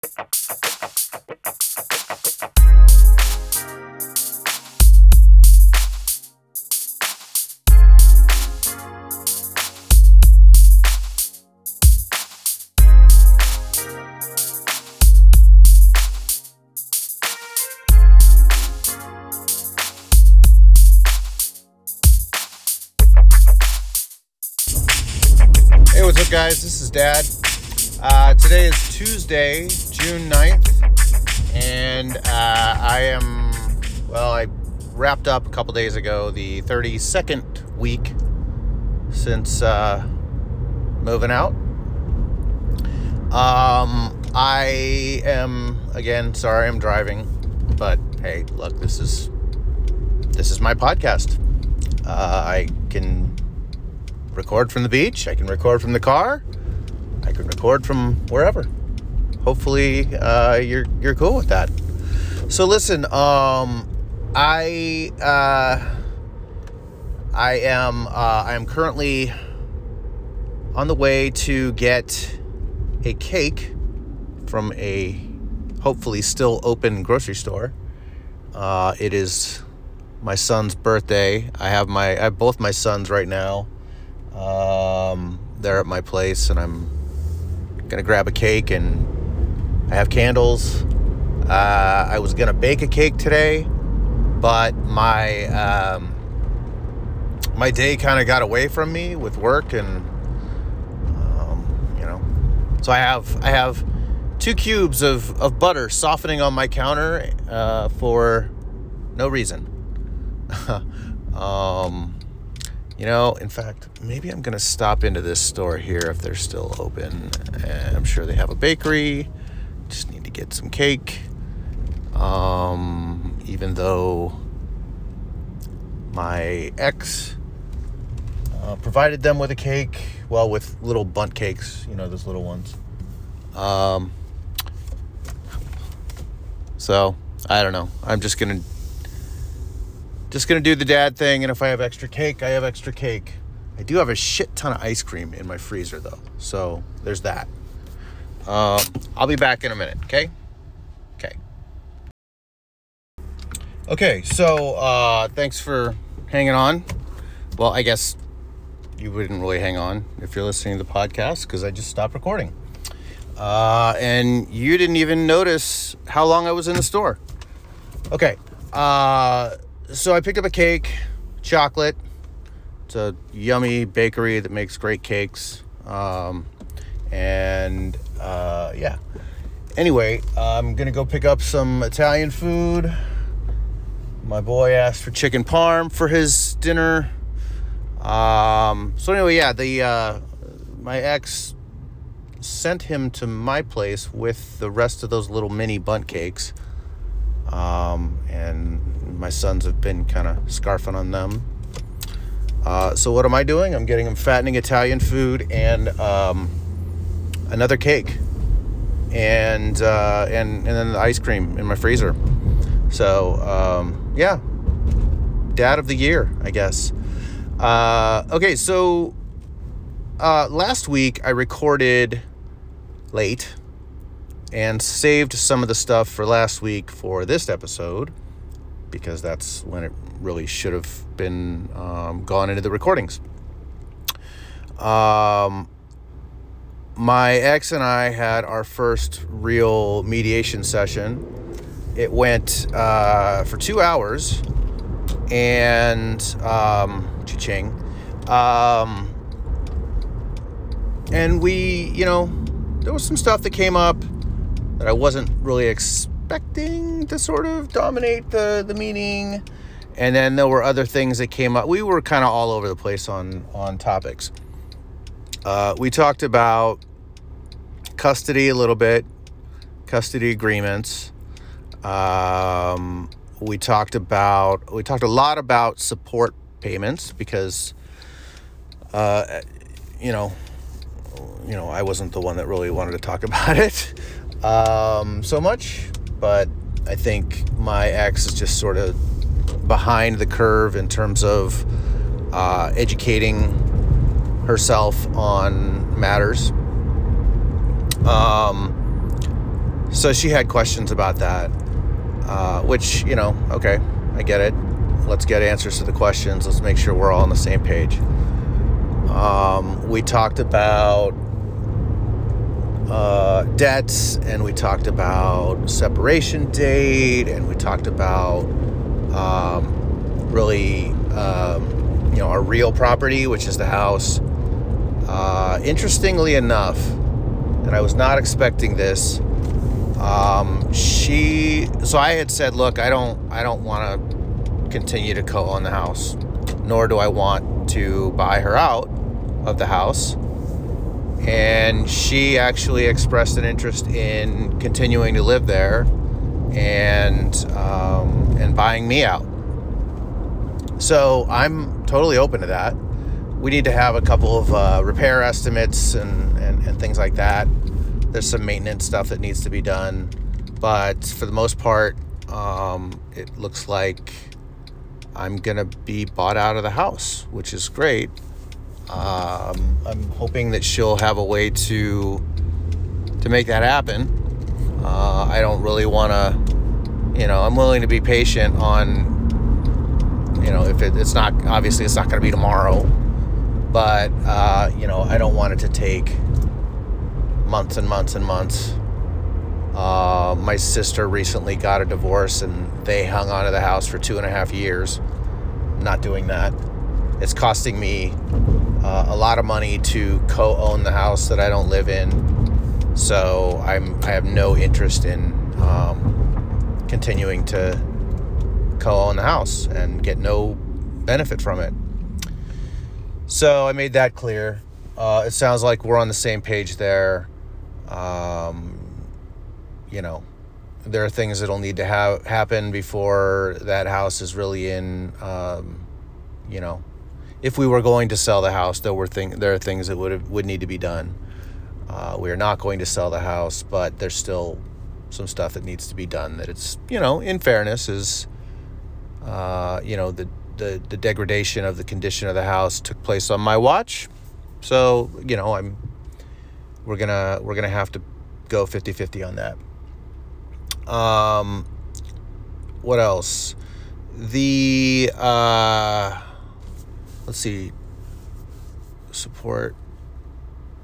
Hey, what's up, guys? This is Dad. Uh, today is Tuesday, June 9th, and uh, I am, well, I wrapped up a couple days ago the 32nd week since uh, moving out. Um, I am, again, sorry I'm driving, but hey, look, this is this is my podcast. Uh, I can record from the beach. I can record from the car. I can record from wherever. Hopefully, uh, you're you're cool with that. So listen, um, I uh, I am uh, I am currently on the way to get a cake from a hopefully still open grocery store. Uh, it is my son's birthday. I have my I have both my sons right now. Um, they're at my place, and I'm gonna grab a cake, and I have candles. Uh, I was gonna bake a cake today, but my um, my day kind of got away from me with work, and um, you know, so I have I have two cubes of, of butter softening on my counter uh, for no reason. um, you know, in fact, maybe I'm gonna stop into this store here if they're still open. I'm sure they have a bakery. Get some cake. Um, even though my ex uh, provided them with a cake, well, with little Bundt cakes, you know, those little ones. Um, so I don't know. I'm just gonna just gonna do the dad thing, and if I have extra cake, I have extra cake. I do have a shit ton of ice cream in my freezer though, so there's that. Um, I'll be back in a minute. Okay. Okay. Okay. So uh, thanks for hanging on. Well, I guess you wouldn't really hang on if you're listening to the podcast because I just stopped recording. Uh, and you didn't even notice how long I was in the store. Okay. Uh, so I picked up a cake, chocolate. It's a yummy bakery that makes great cakes. Um, and uh, yeah. Anyway, I'm gonna go pick up some Italian food. My boy asked for chicken parm for his dinner. Um, so anyway, yeah, the uh, my ex sent him to my place with the rest of those little mini Bundt cakes. Um, and my sons have been kind of scarfing on them. Uh, so what am I doing? I'm getting them fattening Italian food and um, another cake, and uh, and and then the ice cream in my freezer. So um, yeah, dad of the year, I guess. Uh, okay, so uh, last week I recorded late and saved some of the stuff for last week for this episode because that's when it really should have been um, gone into the recordings. Um, my ex and I had our first real mediation session. It went uh, for two hours, and um, ching, um, and we, you know, there was some stuff that came up that I wasn't really expecting to sort of dominate the the meeting. And then there were other things that came up. We were kind of all over the place on on topics. Uh, we talked about custody a little bit, custody agreements. Um, we talked about we talked a lot about support payments because, uh, you know, you know I wasn't the one that really wanted to talk about it um, so much, but I think my ex is just sort of behind the curve in terms of uh, educating herself on matters. Um, So she had questions about that, uh, which, you know, okay, I get it. Let's get answers to the questions. Let's make sure we're all on the same page. Um, we talked about uh, debts and we talked about separation date and we talked about um, really um, you know our real property which is the house uh, interestingly enough and i was not expecting this um, she so i had said look i don't i don't want to continue to co-own the house nor do i want to buy her out of the house and she actually expressed an interest in continuing to live there and um, and buying me out. So I'm totally open to that. We need to have a couple of uh, repair estimates and, and, things like that. There's some maintenance stuff that needs to be done, but for the most part, um, it looks like I'm gonna be bought out of the house, which is great. Um, I'm hoping that she'll have a way to to make that happen. Uh, I don't really want to, you know, I'm willing to be patient on, you know, if it, it's not obviously it's not going to be tomorrow, but uh, you know, I don't want it to take months and months and months. Uh, my sister recently got a divorce and they hung onto the house for two and a half years. I'm not doing that. It's costing me uh, a lot of money to co-own the house that I don't live in. So I'm I have no interest in um, continuing to co-own the house and get no benefit from it. So I made that clear. Uh, it sounds like we're on the same page there. Um, you know, there are things that'll need to have happen before that house is really in, um, you know, if we were going to sell the house, there were thing there are things that would would need to be done. Uh, we are not going to sell the house, but there's still some stuff that needs to be done. That it's you know, in fairness, is uh, you know the, the the degradation of the condition of the house took place on my watch, so you know I'm we're gonna we're gonna have to go 50-50 on that. Um, what else? The uh, let's see support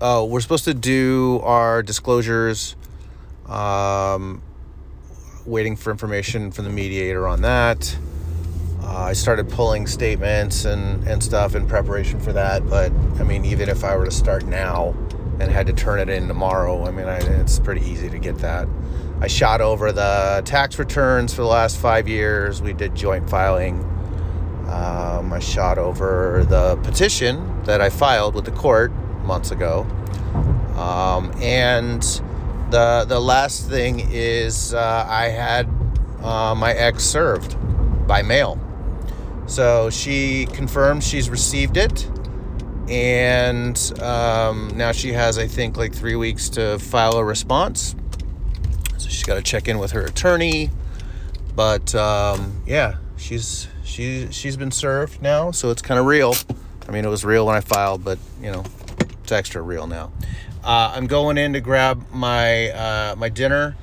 oh we're supposed to do our disclosures um, waiting for information from the mediator on that uh, i started pulling statements and, and stuff in preparation for that but i mean even if i were to start now and had to turn it in tomorrow i mean I, it's pretty easy to get that i shot over the tax returns for the last five years we did joint filing um, I shot over the petition that I filed with the court months ago. Um, and the, the last thing is uh, I had uh, my ex served by mail. So she confirmed she's received it. And um, now she has, I think, like three weeks to file a response. So she's got to check in with her attorney. But um, yeah, she's she she's been served now, so it's kind of real. I mean, it was real when I filed, but you know, it's extra real now. Uh, I'm going in to grab my uh, my dinner.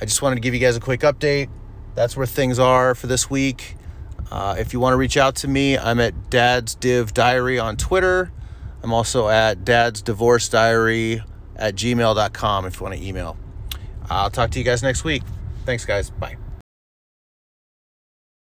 I just wanted to give you guys a quick update. That's where things are for this week. Uh, if you want to reach out to me, I'm at Dad's Div Diary on Twitter. I'm also at Dad's Divorce Diary at gmail.com if you want to email. I'll talk to you guys next week. Thanks, guys. Bye.